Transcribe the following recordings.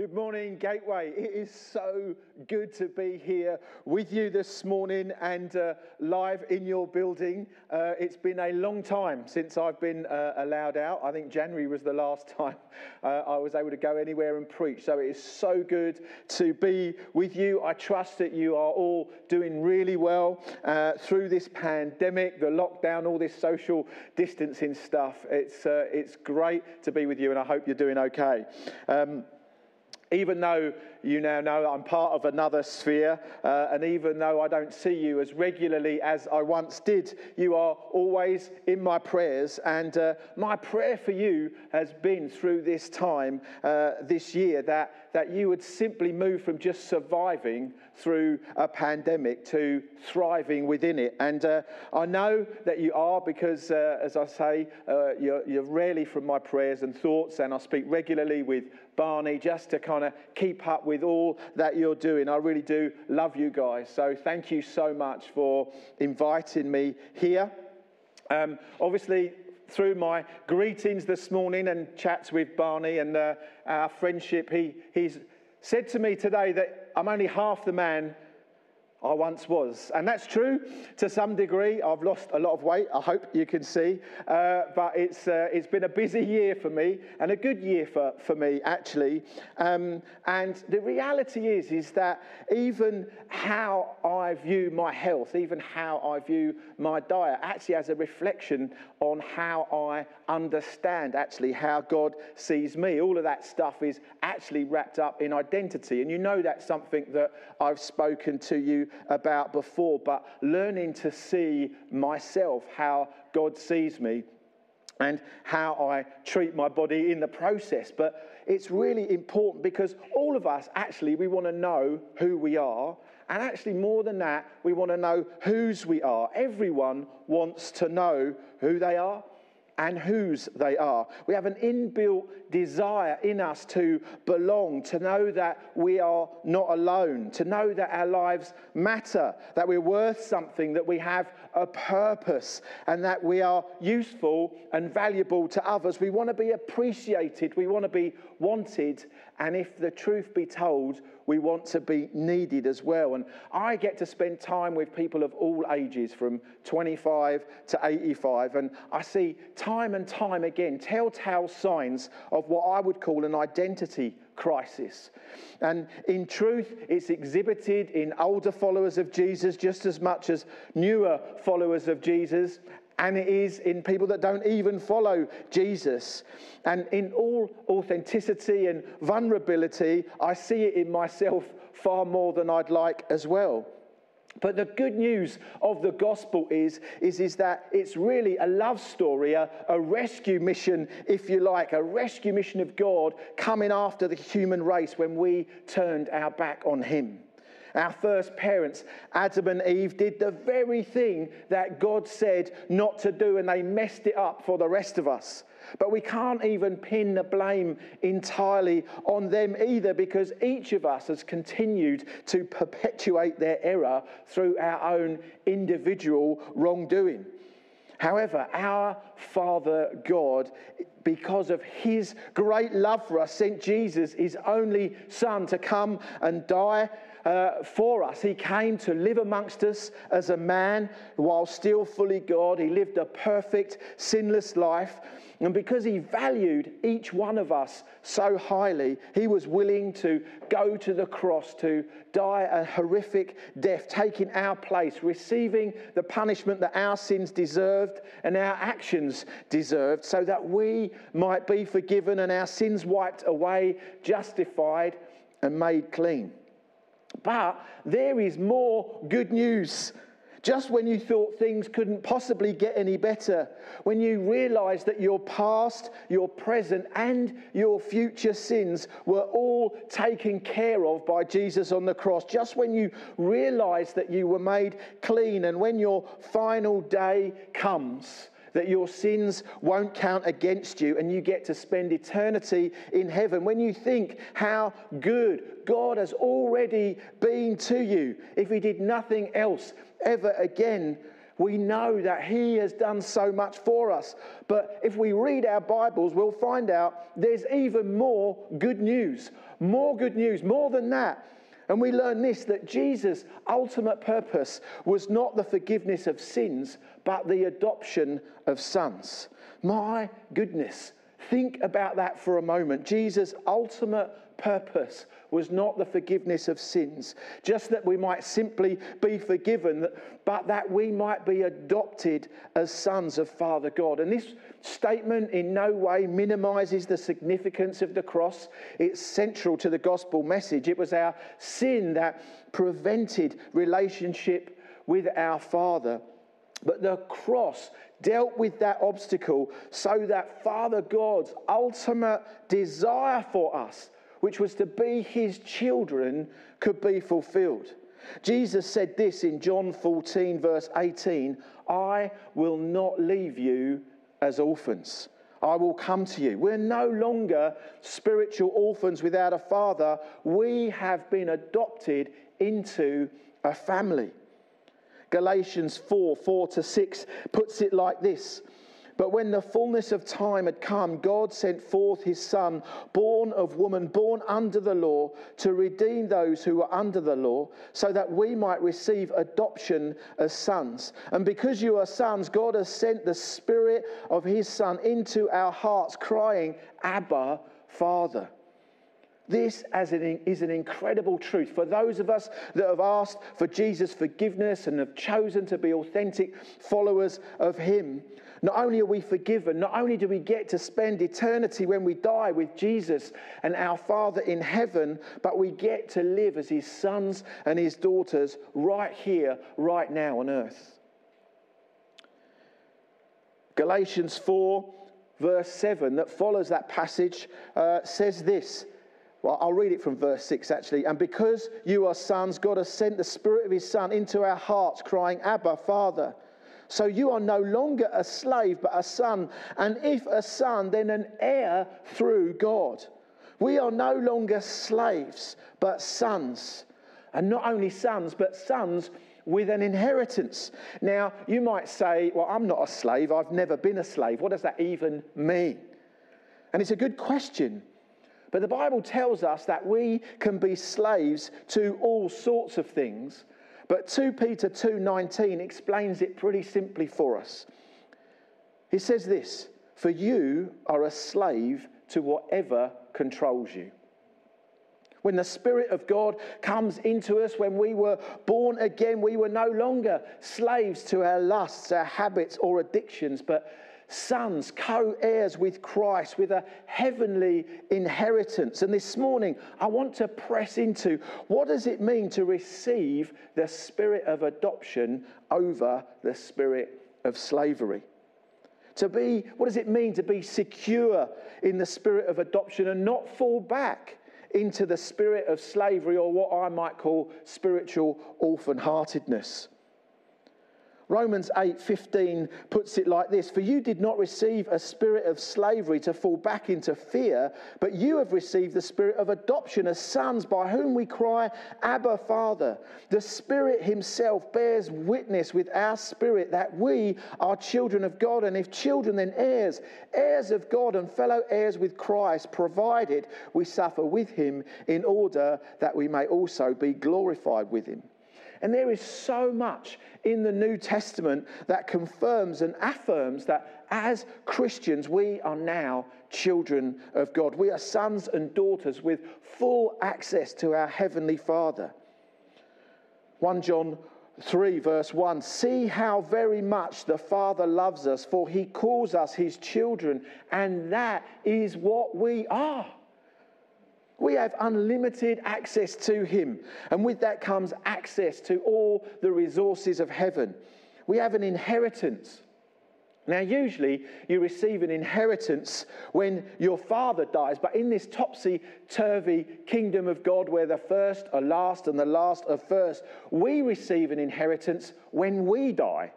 Good morning, Gateway. It is so good to be here with you this morning and uh, live in your building. Uh, it's been a long time since I've been uh, allowed out. I think January was the last time uh, I was able to go anywhere and preach. So it is so good to be with you. I trust that you are all doing really well uh, through this pandemic, the lockdown, all this social distancing stuff. It's, uh, it's great to be with you, and I hope you're doing okay. Um, even though you now know I'm part of another sphere, uh, and even though I don't see you as regularly as I once did, you are always in my prayers. And uh, my prayer for you has been through this time uh, this year that, that you would simply move from just surviving through a pandemic to thriving within it. And uh, I know that you are because, uh, as I say, uh, you're, you're rarely from my prayers and thoughts, and I speak regularly with Barney just to kind of keep up with all that you're doing. I really do love you guys. So thank you so much for inviting me here. Um, obviously, through my greetings this morning and chats with Barney and uh, our friendship, he, he's said to me today that I'm only half the man I once was. And that's true to some degree. I've lost a lot of weight, I hope you can see. Uh, but it's, uh, it's been a busy year for me and a good year for, for me, actually. Um, and the reality is, is that even how I view my health, even how I view my diet, actually has a reflection on how I understand actually how God sees me. All of that stuff is actually wrapped up in identity. And you know that's something that I've spoken to you about before, but learning to see myself, how God sees me, and how I treat my body in the process. But it's really important because all of us actually, we want to know who we are. And actually, more than that, we want to know whose we are. Everyone wants to know who they are and whose they are. We have an inbuilt desire in us to belong, to know that we are not alone, to know that our lives matter, that we're worth something, that we have a purpose, and that we are useful and valuable to others. We want to be appreciated, we want to be wanted, and if the truth be told, we want to be needed as well. And I get to spend time with people of all ages, from 25 to 85, and I see time and time again telltale signs of what I would call an identity crisis. And in truth, it's exhibited in older followers of Jesus just as much as newer followers of Jesus and it is in people that don't even follow Jesus. And in all authenticity and vulnerability, I see it in myself far more than I'd like as well. But the good news of the gospel is, is, is that it's really a love story, a, a rescue mission, if you like, a rescue mission of God coming after the human race when we turned our back on Him. Our first parents, Adam and Eve, did the very thing that God said not to do, and they messed it up for the rest of us. But we can't even pin the blame entirely on them either, because each of us has continued to perpetuate their error through our own individual wrongdoing. However, our Father God, because of his great love for us, sent Jesus, his only Son, to come and die uh, for us. He came to live amongst us as a man while still fully God. He lived a perfect, sinless life. And because he valued each one of us so highly, he was willing to go to the cross to die a horrific death, taking our place, receiving the punishment that our sins deserved and our actions deserved, so that we might be forgiven and our sins wiped away, justified, and made clean. But there is more good news. Just when you thought things couldn't possibly get any better, when you realized that your past, your present, and your future sins were all taken care of by Jesus on the cross, just when you realized that you were made clean, and when your final day comes, that your sins won't count against you and you get to spend eternity in heaven. When you think how good God has already been to you, if He did nothing else ever again, We know that He has done so much for us. But if we read our Bibles, we'll find out there's even more good news. More good news, more than that. And we learn this that Jesus' ultimate purpose was not the forgiveness of sins, but the adoption of sons. My goodness, think about that for a moment. Jesus' ultimate purpose was not the forgiveness of sins, just that we might simply be forgiven, but that we might be adopted as sons of Father God. And this statement in no way minimizes the significance of the cross. It's central to the gospel message. It was our sin that prevented relationship with our Father. But the cross dealt with that obstacle so that Father God's ultimate desire for us which was to be his children, could be fulfilled. Jesus said this in John 14, verse 18 I will not leave you as orphans. I will come to you. We're no longer spiritual orphans without a father. We have been adopted into a family. Galatians 4 4 to 6 puts it like this but when the fullness of time had come, God sent forth his Son, born of woman, born under the law, to redeem those who were under the law, so that we might receive adoption as sons. And because you are sons, God has sent the Spirit of his Son into our hearts, crying, Abba, Father. This is an incredible truth. For those of us that have asked for Jesus' forgiveness and have chosen to be authentic followers of Him, not only are we forgiven, not only do we get to spend eternity when we die with Jesus and our Father in heaven, but we get to live as His sons and His daughters right here, right now on earth. Galatians 4, verse 7, that follows that passage, uh, says this well, I'll read it from verse 6 actually. And because you are sons, God has sent the Spirit of His Son into our hearts, crying, Abba, Father. So you are no longer a slave, but a son. And if a son, then an heir through God. We are no longer slaves, but sons. And not only sons, but sons with an inheritance. Now, you might say, Well, I'm not a slave. I've never been a slave. What does that even mean? And it's a good question but the Bible tells us that we can be slaves to all sorts of things. But 2 Peter 2:19 explains it pretty simply for us. He says this, "For you are a slave to whatever controls you." When the Spirit of God comes into us, when we were born again, we were no longer slaves to our lusts, our habits, or addictions, but sons, co heirs with Christ, with a heavenly inheritance. And this morning, I want to press into what does it mean to receive the spirit of adoption over the spirit of slavery? To be, what does it mean to be secure in the spirit of adoption and not fall back into the spirit of slavery or what I might call spiritual orphan heartedness? Romans 8:15 puts it like this, "For you did not receive a spirit of slavery to fall back into fear, but you have received the spirit of adoption as sons by whom we cry, Abba, Father." The Spirit himself bears witness with our spirit that we are children of God, and if children then heirs, heirs of God and fellow heirs with Christ, provided we suffer with him in order that we may also be glorified with him. And there is so much in the New Testament that confirms and affirms that as Christians, we are now children of God. We are sons and daughters with full access to our Heavenly Father. 1 John 3, verse 1 See how very much the Father loves us, for he calls us his children, and that is what we are. We have unlimited access to Him. And with that comes access to all the resources of heaven. We have an inheritance. Now, usually you receive an inheritance when your father dies, but in this topsy turvy kingdom of God where the first are last and the last are first, we receive an inheritance when we die.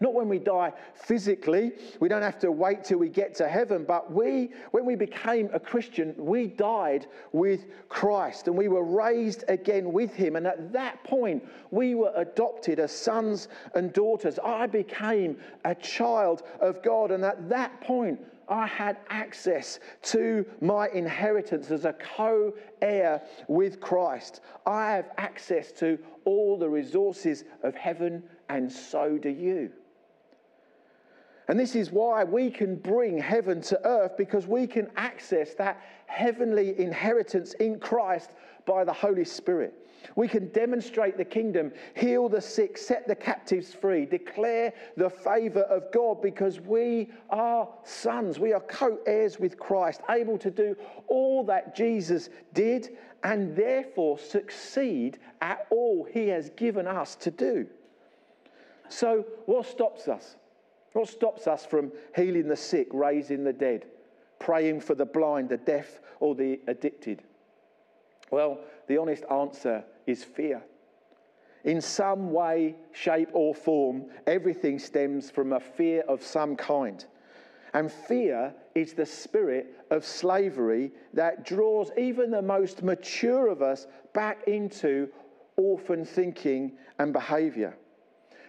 Not when we die physically. We don't have to wait till we get to heaven. But we, when we became a Christian, we died with Christ and we were raised again with him. And at that point, we were adopted as sons and daughters. I became a child of God. And at that point, I had access to my inheritance as a co heir with Christ. I have access to all the resources of heaven, and so do you. And this is why we can bring heaven to earth because we can access that heavenly inheritance in Christ by the Holy Spirit. We can demonstrate the kingdom, heal the sick, set the captives free, declare the favor of God because we are sons. We are co heirs with Christ, able to do all that Jesus did and therefore succeed at all he has given us to do. So, what stops us? What stops us from healing the sick, raising the dead, praying for the blind, the deaf, or the addicted? Well, the honest answer is fear. In some way, shape, or form, everything stems from a fear of some kind. And fear is the spirit of slavery that draws even the most mature of us back into orphan thinking and behavior.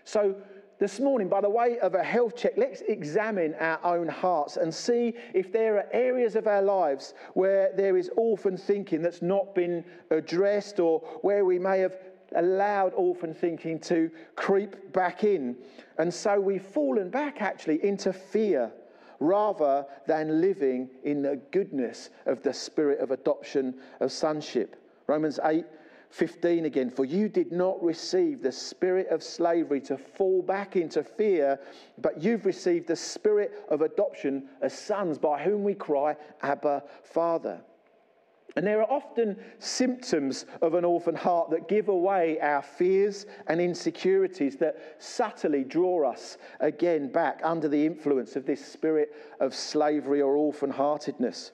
So, this morning, by the way of a health check, let's examine our own hearts and see if there are areas of our lives where there is orphan thinking that's not been addressed or where we may have allowed orphan thinking to creep back in. And so we've fallen back actually into fear rather than living in the goodness of the spirit of adoption of sonship. Romans 8 15 again, for you did not receive the spirit of slavery to fall back into fear, but you've received the spirit of adoption as sons by whom we cry, Abba, Father. And there are often symptoms of an orphan heart that give away our fears and insecurities that subtly draw us again back under the influence of this spirit of slavery or orphan heartedness.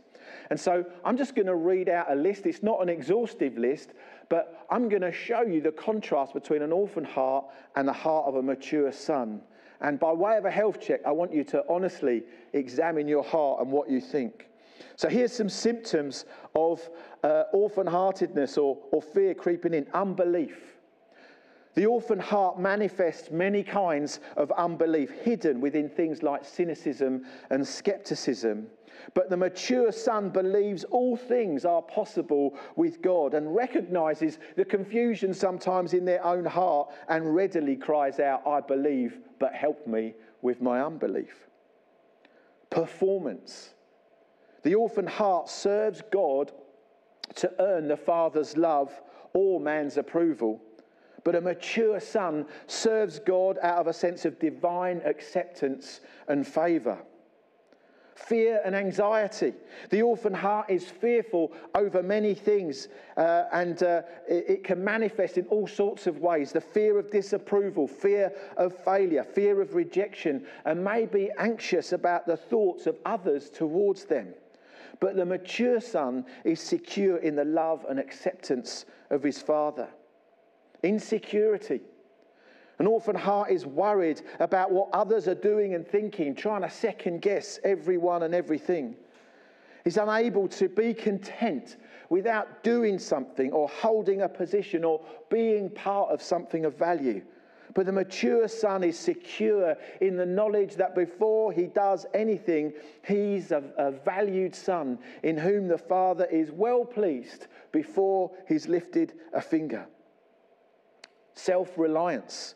And so I'm just going to read out a list. It's not an exhaustive list, but I'm going to show you the contrast between an orphan heart and the heart of a mature son. And by way of a health check, I want you to honestly examine your heart and what you think. So here's some symptoms of uh, orphan heartedness or, or fear creeping in unbelief. The orphan heart manifests many kinds of unbelief hidden within things like cynicism and skepticism. But the mature son believes all things are possible with God and recognizes the confusion sometimes in their own heart and readily cries out, I believe, but help me with my unbelief. Performance. The orphan heart serves God to earn the Father's love or man's approval. But a mature son serves God out of a sense of divine acceptance and favor fear and anxiety. The orphan heart is fearful over many things, uh, and uh, it, it, can manifest in all sorts of ways the fear of disapproval, fear of failure, fear of rejection, and may be anxious about the thoughts of others towards them. But the mature son is secure in the love and acceptance of his father. Insecurity an orphan heart is worried about what others are doing and thinking, trying to second guess everyone and everything. He's unable to be content without doing something or holding a position or being part of something of value. But the mature son is secure in the knowledge that before he does anything, he's a, a valued son in whom the father is well pleased before he's lifted a finger. Self reliance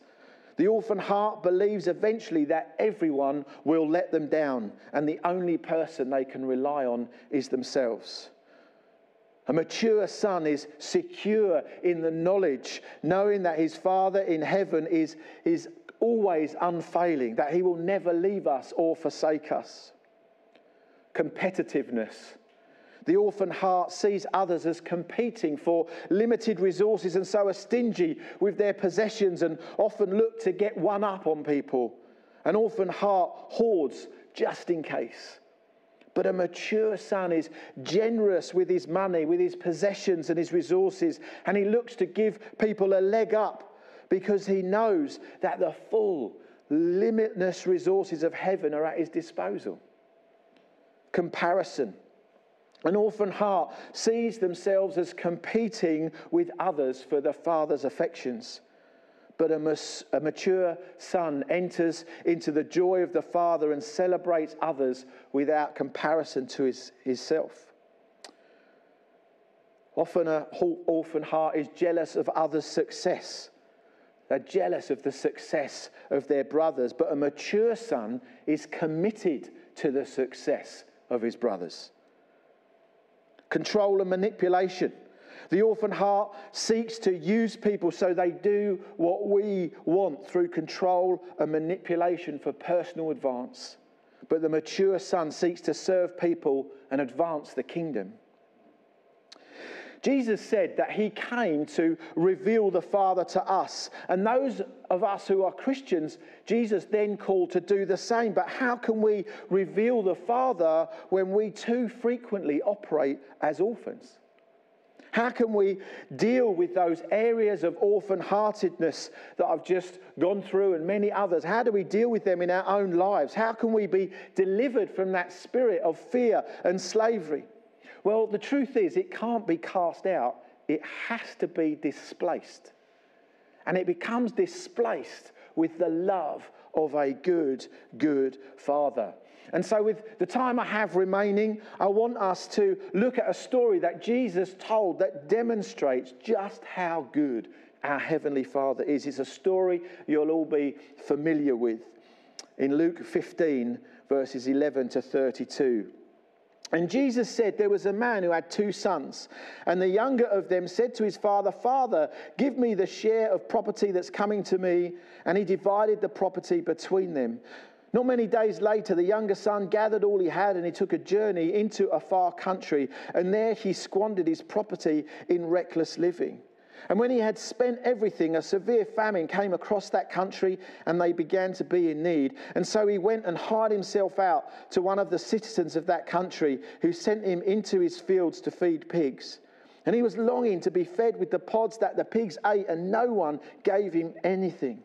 the orphan heart believes eventually that everyone will let them down, and the only person they can rely on is themselves. A mature son is secure in the knowledge, knowing that his Father in heaven is, is always unfailing, that he will never leave us or forsake us. Competitiveness. The orphan heart sees others as competing for limited resources and so are stingy with their possessions and often look to get one up on people. An orphan heart hoards just in case. But a mature son is generous with his money, with his possessions and his resources, and he looks to give people a leg up because he knows that the full, limitless resources of heaven are at his disposal. Comparison. An orphan heart sees themselves as competing with others for the father's affections. But a, mas- a, mature son enters into the joy of the father and celebrates others without comparison to his, himself. Often, an orphan heart is jealous of others' success. They're jealous of the success of their brothers, but a mature son is committed to the success of his brothers. Control and manipulation. The orphan heart seeks to use people so they do what we want through control and manipulation for personal advance. But the mature son seeks to serve people and advance the kingdom. Jesus said that he came to reveal the Father to us. And those of us who are Christians, Jesus then called to do the same. But how can we reveal the Father when we too frequently operate as orphans? How can we deal with those areas of orphan heartedness that I've just gone through and many others? How do we deal with them in our own lives? How can we be delivered from that spirit of fear and slavery? Well, the truth is, it can't be cast out, it has to be displaced. And it becomes displaced with the love of a good, good Father. And so, with the time I have remaining, I want us to look at a story that Jesus told that demonstrates just how good our Heavenly Father is. It's a story you'll all be familiar with. In Luke 15, verses 11 to 32. And Jesus said, There was a man who had two sons, and the younger of them said to his father, Father, give me the share of property that's coming to me. And he divided the property between them. Not many days later, the younger son gathered all he had and he took a journey into a far country, and there he squandered his property in reckless living. And when he had spent everything, a severe famine came across that country and they began to be in need. And so he went and hired himself out to one of the citizens of that country who sent him into his fields to feed pigs. And he was longing to be fed with the pods that the pigs ate, and no one gave him anything.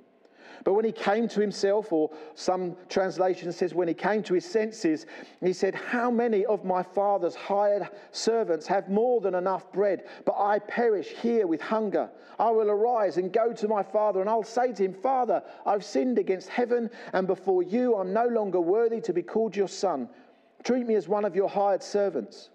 But when he came to himself, or some translation says when he came to his senses, he said, How many of my father's hired servants have more than enough bread, but I perish here with hunger? I will arise and go to my father, and I'll say to him, Father, I've sinned against heaven and before you. I'm no longer worthy to be called your son. Treat me as one of your hired servants.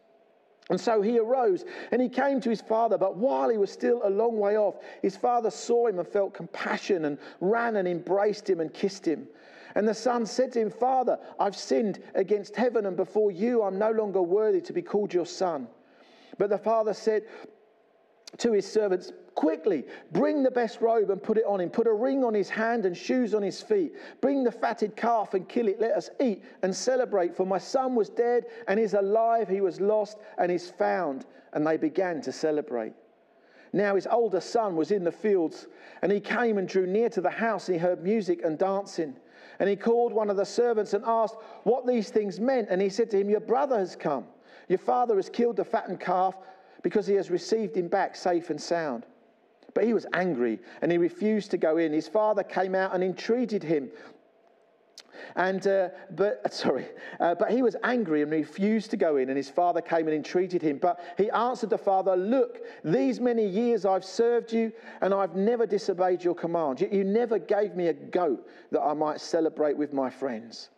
And so he arose and he came to his father. But while he was still a long way off, his father saw him and felt compassion and ran and embraced him and kissed him. And the son said to him, Father, I've sinned against heaven and before you. I'm no longer worthy to be called your son. But the father said to his servants, Quickly, bring the best robe and put it on him. Put a ring on his hand and shoes on his feet. Bring the fatted calf and kill it. Let us eat and celebrate. For my son was dead and is alive. He was lost and is found. And they began to celebrate. Now his older son was in the fields, and he came and drew near to the house, and he heard music and dancing. And he called one of the servants and asked what these things meant. And he said to him, Your brother has come. Your father has killed the fattened calf because he has received him back safe and sound. But he was angry and he refused to go in. His father came out and entreated him. And uh, but sorry, uh, but he was angry and refused to go in. And his father came and entreated him. But he answered the father, "Look, these many years I've served you, and I've never disobeyed your command. Yet you never gave me a goat that I might celebrate with my friends."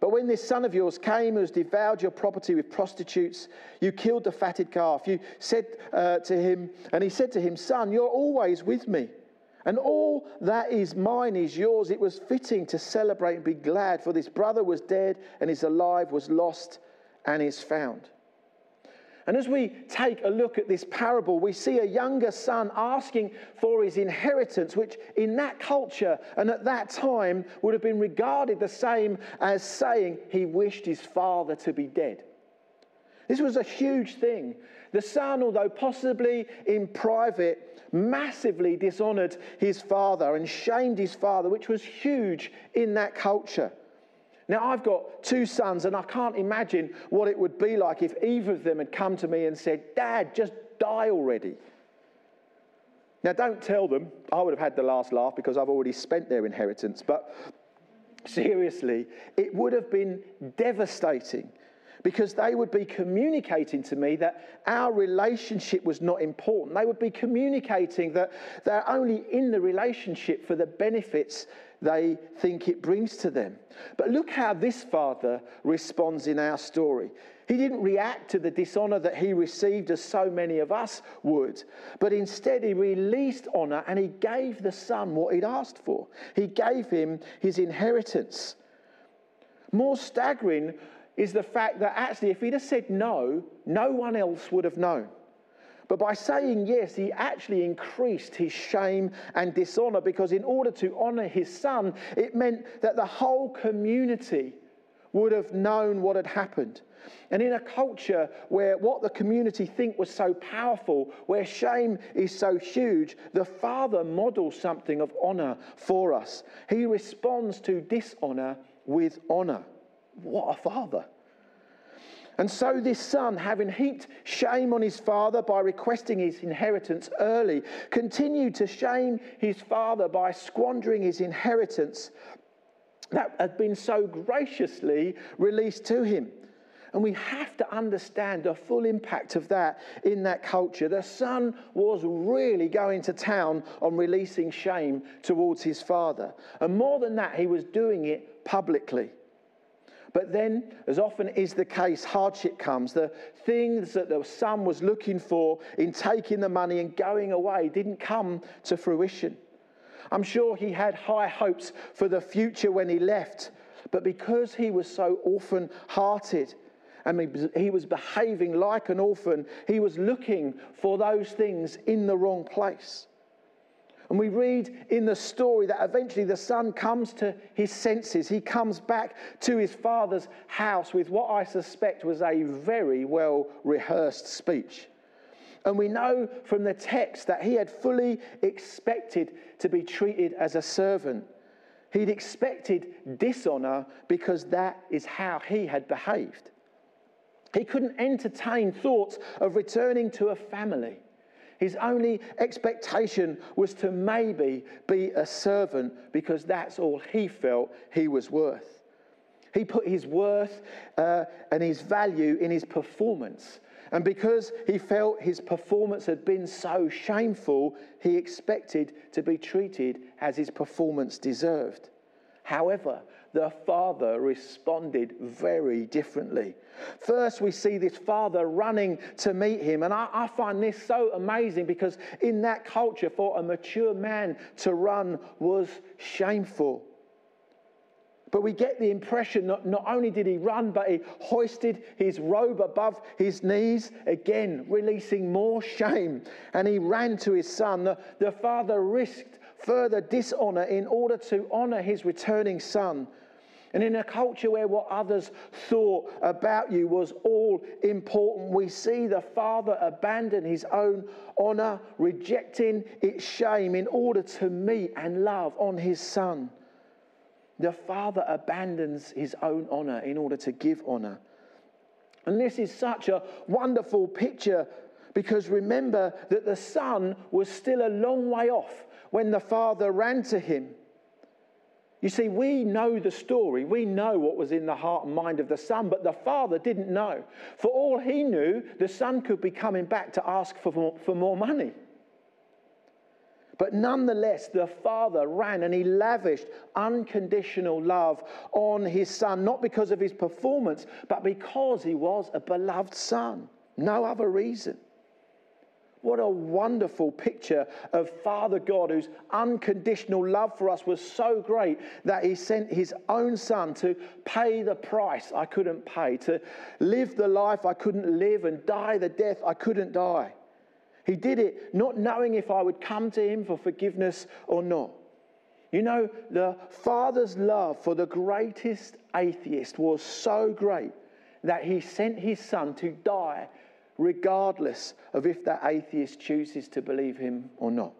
But when this son of yours came who has devoured your property with prostitutes, you killed the fatted calf. You said uh, to him, and he said to him, Son, you're always with me, and all that is mine is yours. It was fitting to celebrate and be glad, for this brother was dead and is alive, was lost and is found. And as we take a look at this parable, we see a younger son asking for his inheritance, which in that culture and at that time would have been regarded the same as saying he wished his father to be dead. This was a huge thing. The son, although possibly in private, massively dishonored his father and shamed his father, which was huge in that culture. Now, I've got two sons, and I can't imagine what it would be like if either of them had come to me and said, Dad, just die already. Now, don't tell them. I would have had the last laugh because I've already spent their inheritance. But seriously, it would have been devastating because they would be communicating to me that our relationship was not important. They would be communicating that they're only in the relationship for the benefits they think it brings to them. But look how this father responds in our story. He didn't react to the dishonor that he received as so many of us would, but instead he released honor and he gave the son what he'd asked for. He gave him his inheritance. More staggering is the fact that actually, if he'd have said no, no one else would have known. But by saying yes, he actually increased his shame and dishonor because, in order to honor his son, it meant that the whole community would have known what had happened. And in a culture where what the community think was so powerful, where shame is so huge, the Father models something of honor for us. He responds to dishonor with honor. What a father! And so, this son, having heaped shame on his father by requesting his inheritance early, continued to shame his father by squandering his inheritance that had been so graciously released to him. And we have to understand the full impact of that in that culture. The son was really going to town on releasing shame towards his father. And more than that, he was doing it publicly. But then, as often is the case, hardship comes. The things that the son was looking for in taking the money and going away didn't come to fruition. I'm sure he had high hopes for the future when he left, but because he was so orphan hearted and he was behaving like an orphan, he was looking for those things in the wrong place. And we read in the story that eventually the son comes to his senses. He comes back to his father's house with what I suspect was a very well rehearsed speech. And we know from the text that he had fully expected to be treated as a servant. He'd expected dishonor because that is how he had behaved. He couldn't entertain thoughts of returning to a family. His only expectation was to maybe be a servant because that's all he felt he was worth. He put his worth uh, and his value in his performance. And because he felt his performance had been so shameful, he expected to be treated as his performance deserved. However, the father responded very differently. First, we see this father running to meet him. And I, I, find this so amazing because in that culture, for a mature man to run was shameful. But we get the impression that not only did he run, but he hoisted his robe above his knees, again, releasing more shame. And he ran to his son. The, the father risked further dishonor in order to honor his returning son. And in a culture where what others thought about you was all important, we see the father abandon his own honor, rejecting its shame in order to meet and love on his son. The father abandons his own honor in order to give honor. And this is such a wonderful picture because remember that the son was still a long way off when the father ran to him. You see, we know the story. We know what was in the heart and mind of the son, but the father didn't know. For all he knew, the son could be coming back to ask for more, for more money. But nonetheless, the father ran and he lavished unconditional love on his son, not because of his performance, but because he was a beloved son. No other reason. What a wonderful picture of Father God, whose unconditional love for us was so great that he sent his own son to pay the price I couldn't pay, to live the life I couldn't live, and die the death I couldn't die. He did it not knowing if I would come to him for forgiveness or not. You know, the Father's love for the greatest atheist was so great that he sent his son to die regardless of if that atheist chooses to believe him or not.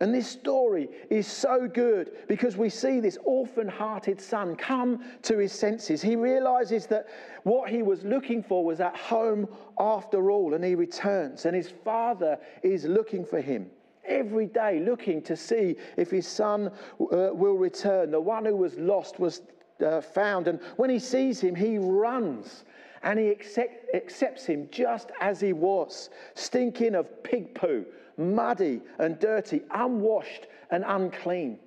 And this story is so good because we see this orphan hearted son come to his senses. He realizes that what he was looking for was at home after all, and he returns, and his father is looking for him. every day looking to see if his son uh, will return. The one who was lost was uh, found. And when he sees him, he runs and he accept, accepts him just as he was, stinking of pig poo, muddy and dirty, unwashed and unclean.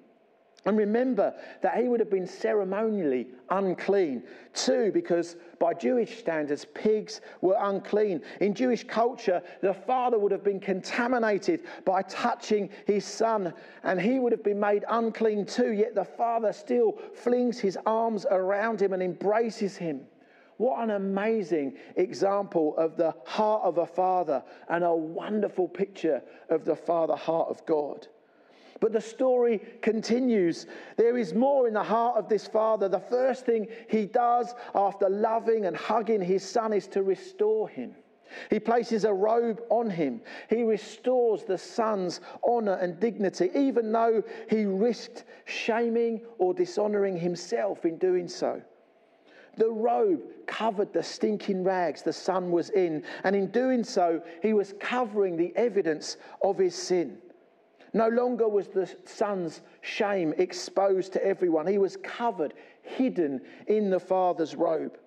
And remember that he would have been ceremonially unclean too, because by Jewish standards, pigs were unclean. In Jewish culture, the father would have been contaminated by touching his son, and he would have been made unclean too. Yet the father still flings his arms around him and embraces him. What an amazing example of the heart of a father and a wonderful picture of the father heart of God. But the story continues. There is more in the heart of this father. The first thing he does after loving and hugging his son is to restore him. He places a robe on him. He restores the son's honor and dignity, even though he risked shaming or dishonoring himself in doing so. The robe covered the stinking rags the son was in, and in doing so, he was covering the evidence of his sin. No longer was the son's shame exposed to everyone. He was covered, hidden in the father's robe.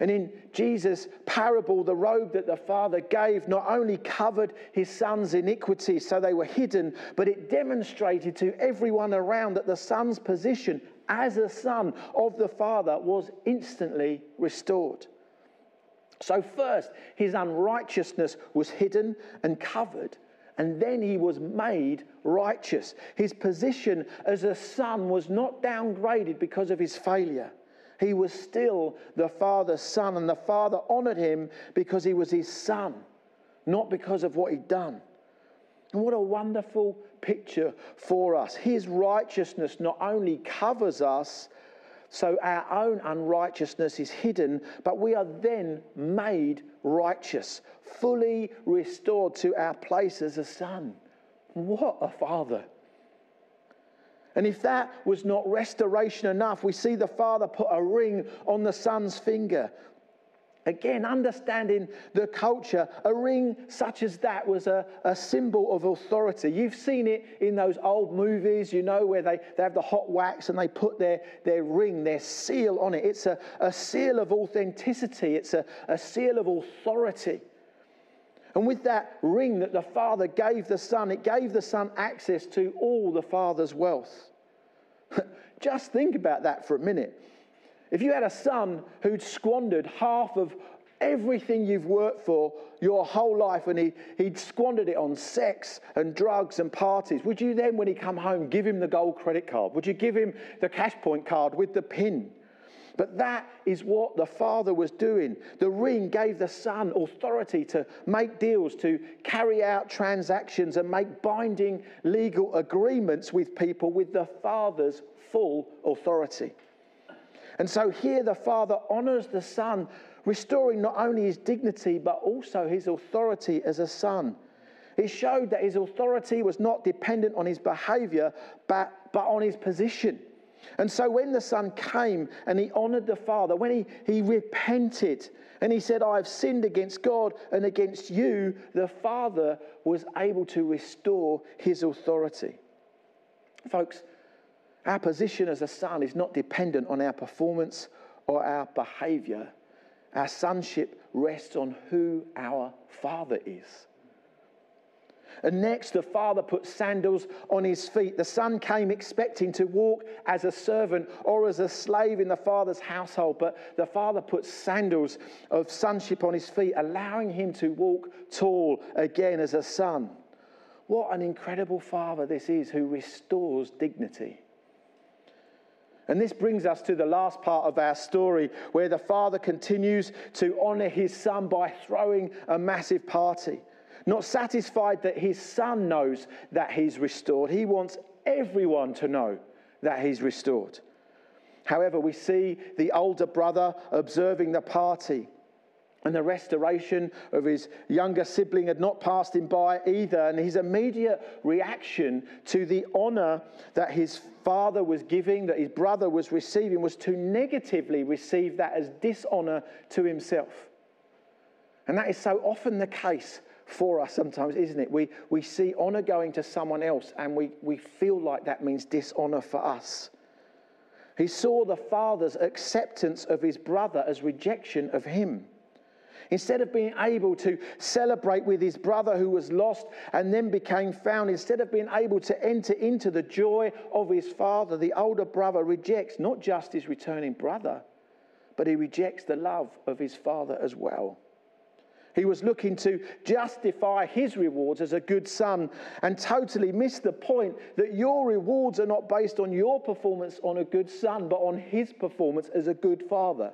And in Jesus' parable, the robe that the father gave not only covered his son's iniquities, so they were hidden, but it demonstrated to everyone around that the son's position as a son of the father was instantly restored. So, first, his unrighteousness was hidden and covered and then he was made righteous. His position as a son was not downgraded because of his failure. He was still the father's son, and the father honored him because he was his son, not because of what he'd done. And what a wonderful picture for us. His righteousness not only covers us, so our own unrighteousness is hidden, but we are then made righteous, fully restored to our place as a son. What a father! And if that was not restoration enough, we see the father put a ring on the son's finger. Again, understanding the culture, a ring such as that was a, a symbol of authority. You've seen it in those old movies, you know, where they, they have the hot wax and they put their, their ring, their seal on it. It's a, a seal of authenticity, it's a, a seal of authority. And with that ring that the father gave the son, it gave the son access to all the father's wealth. Just think about that for a minute. If you had a son who'd squandered half of everything you've worked for your whole life and he, he'd squandered it on sex and drugs and parties, would you then, when he come home, give him the gold credit card? Would you give him the cash point card with the pin? But that is what the father was doing. The ring gave the son authority to make deals, to carry out transactions, and make binding legal agreements with people with the father's full authority. And so here the Father honors the Son, restoring not only his dignity, but also his authority as a son. He showed that his authority was not dependent on his behavior, but, but on his position. And so when the son came and he honored the father, when he, he repented and he said, I have sinned against God and against you, the father was able to restore his authority. Folks, our position as a son is not dependent on our performance or our behavior. Our sonship rests on who our father is. And next, the father put sandals on his feet. The son came expecting to walk as a servant or as a slave in the father's household, but the father put sandals of sonship on his feet, allowing him to walk tall again as a son. What an incredible father this is who restores dignity. And this brings us to the last part of our story where the father continues to honor his son by throwing a massive party. Not satisfied that his son knows that he's restored, he wants everyone to know that he's restored. However, we see the older brother observing the party and the restoration of his younger sibling had not passed him by either. And his immediate reaction to the honor that his father was giving, that his brother was receiving, was to negatively receive that as dishonor to himself. And that is so often the case for us sometimes, isn't it? We, we see honor going to someone else and we, we feel like that means dishonor for us. He saw the father's acceptance of his brother as rejection of him. Instead of being able to celebrate with his brother who was lost and then became found, instead of being able to enter into the joy of his father, the older brother rejects not just his returning brother, but he rejects the love of his father as well. He was looking to justify his rewards as a good son and totally missed the point that your rewards are not based on your performance on a good son, but on his performance as a good father.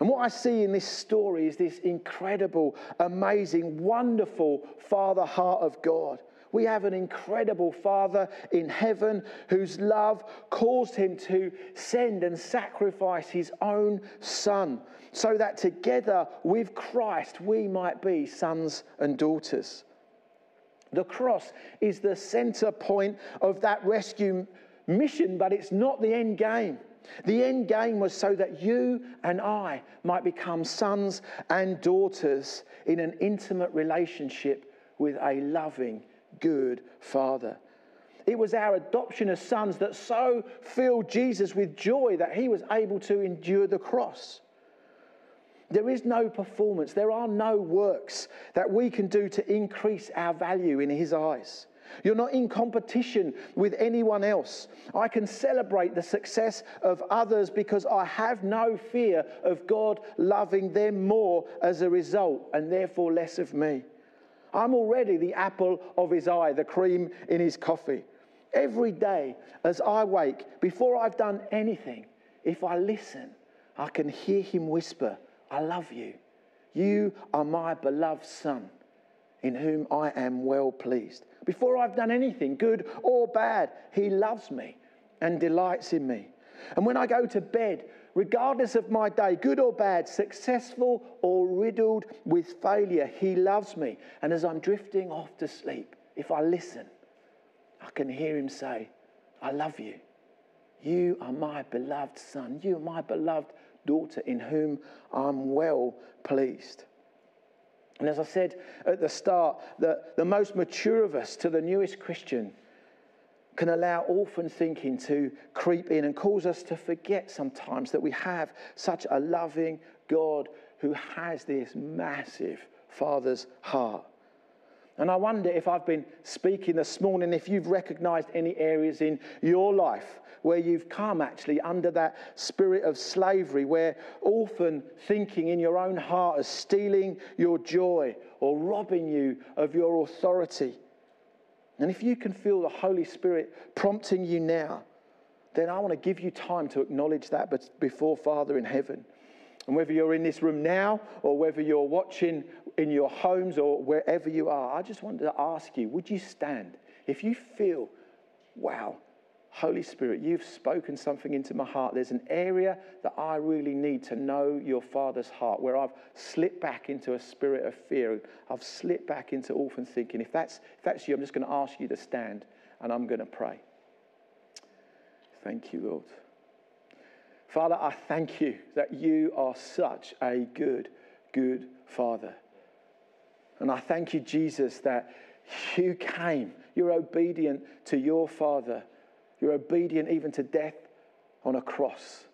And what I see in this story is this incredible, amazing, wonderful father heart of God. We have an incredible Father in heaven whose love caused him to send and sacrifice his own Son so that together with Christ we might be sons and daughters. The cross is the center point of that rescue mission, but it's not the end game. The end game was so that you and I might become sons and daughters in an intimate relationship with a loving good Father. It was our adoption as sons that so filled Jesus with joy that he was able to endure the cross. There is no performance, there are no works that we can do to increase our value in his eyes. You're not in competition with anyone else. I can celebrate the success of others because I have no fear of God loving them more as a result and therefore less of me. I'm already the apple of his eye, the cream in his coffee. Every day as I wake, before I've done anything, if I listen, I can hear him whisper, I love you. You are my beloved son, in whom I am well pleased. Before I've done anything, good or bad, he loves me and delights in me. And when I go to bed, regardless of my day, good or bad, successful or riddled with failure, He loves me. And as I'm drifting off to sleep, if I listen, I can hear Him say, I love you. You are my beloved son. You are my beloved daughter in whom I'm well pleased. And as I said at the start, the, the most mature of us to the newest Christian can allow orphan thinking to creep in and cause us to forget sometimes that we have such a loving God who has this massive Father's heart. And I wonder if I've been speaking this morning, if you've recognized any areas in your life where you've come actually under that spirit of slavery, where orphan thinking in your own heart is stealing your joy or robbing you of your authority. And if you can feel the Holy Spirit prompting you now, then I want to give you time to acknowledge that before Father in heaven. And whether you're in this room now or whether you're watching in your homes or wherever you are, I just wanted to ask you would you stand? If you feel, wow, Holy Spirit, you've spoken something into my heart. There's an area that I really need to know your Father's heart, where I've slipped back into a spirit of fear. I've slipped back into orphan thinking. If that's, if that's you, I'm just going to ask you to stand and I'm going to pray. Thank you, Lord. Father, I thank you that you are such a good, good Father. And I thank you, Jesus, that you came, you're obedient to your Father you're obedient even to death on a cross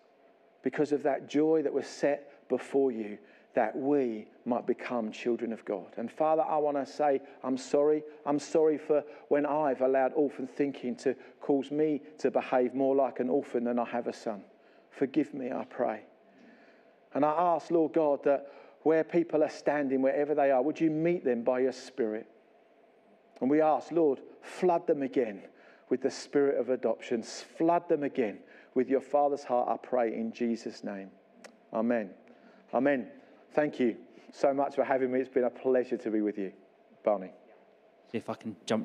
because of that joy that was set before you that we might become children of God. And Father, I want to say, I'm sorry. I'm sorry for when I've allowed orphan thinking to cause me to behave more like an orphan than I have a son. Forgive me, I pray. And I ask, Lord God, that where people are standing, wherever they are, would you meet them by your Spirit? And we ask, Lord, flood them again with the spirit of adoption. Flood them again with your Father's heart, I pray, in Jesus' name. Amen. Amen. Thank you so much for having me. It's been a pleasure to be with you. Barney. If I can jump